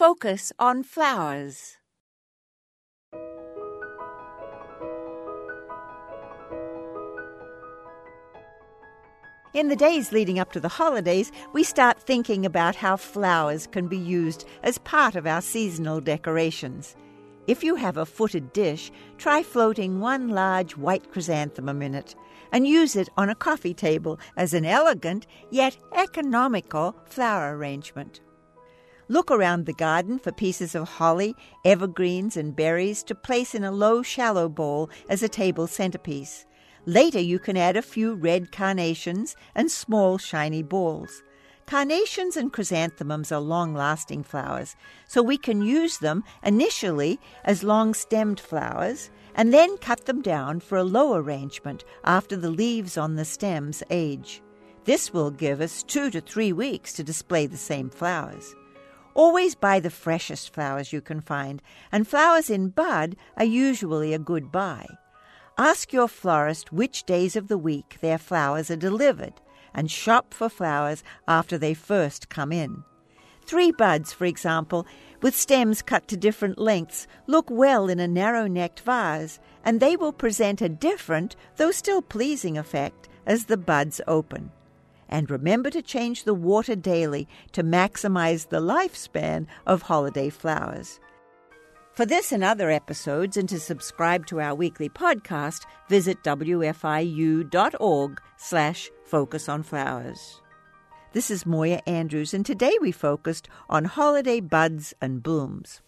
Focus on flowers. In the days leading up to the holidays, we start thinking about how flowers can be used as part of our seasonal decorations. If you have a footed dish, try floating one large white chrysanthemum in it and use it on a coffee table as an elegant yet economical flower arrangement. Look around the garden for pieces of holly, evergreens, and berries to place in a low, shallow bowl as a table centerpiece. Later, you can add a few red carnations and small, shiny balls. Carnations and chrysanthemums are long lasting flowers, so we can use them initially as long stemmed flowers and then cut them down for a low arrangement after the leaves on the stems age. This will give us two to three weeks to display the same flowers. Always buy the freshest flowers you can find, and flowers in bud are usually a good buy. Ask your florist which days of the week their flowers are delivered, and shop for flowers after they first come in. Three buds, for example, with stems cut to different lengths, look well in a narrow necked vase, and they will present a different, though still pleasing effect as the buds open. And remember to change the water daily to maximize the lifespan of holiday flowers. For this and other episodes and to subscribe to our weekly podcast, visit wfiu.org slash focus on flowers. This is Moya Andrews, and today we focused on holiday buds and blooms.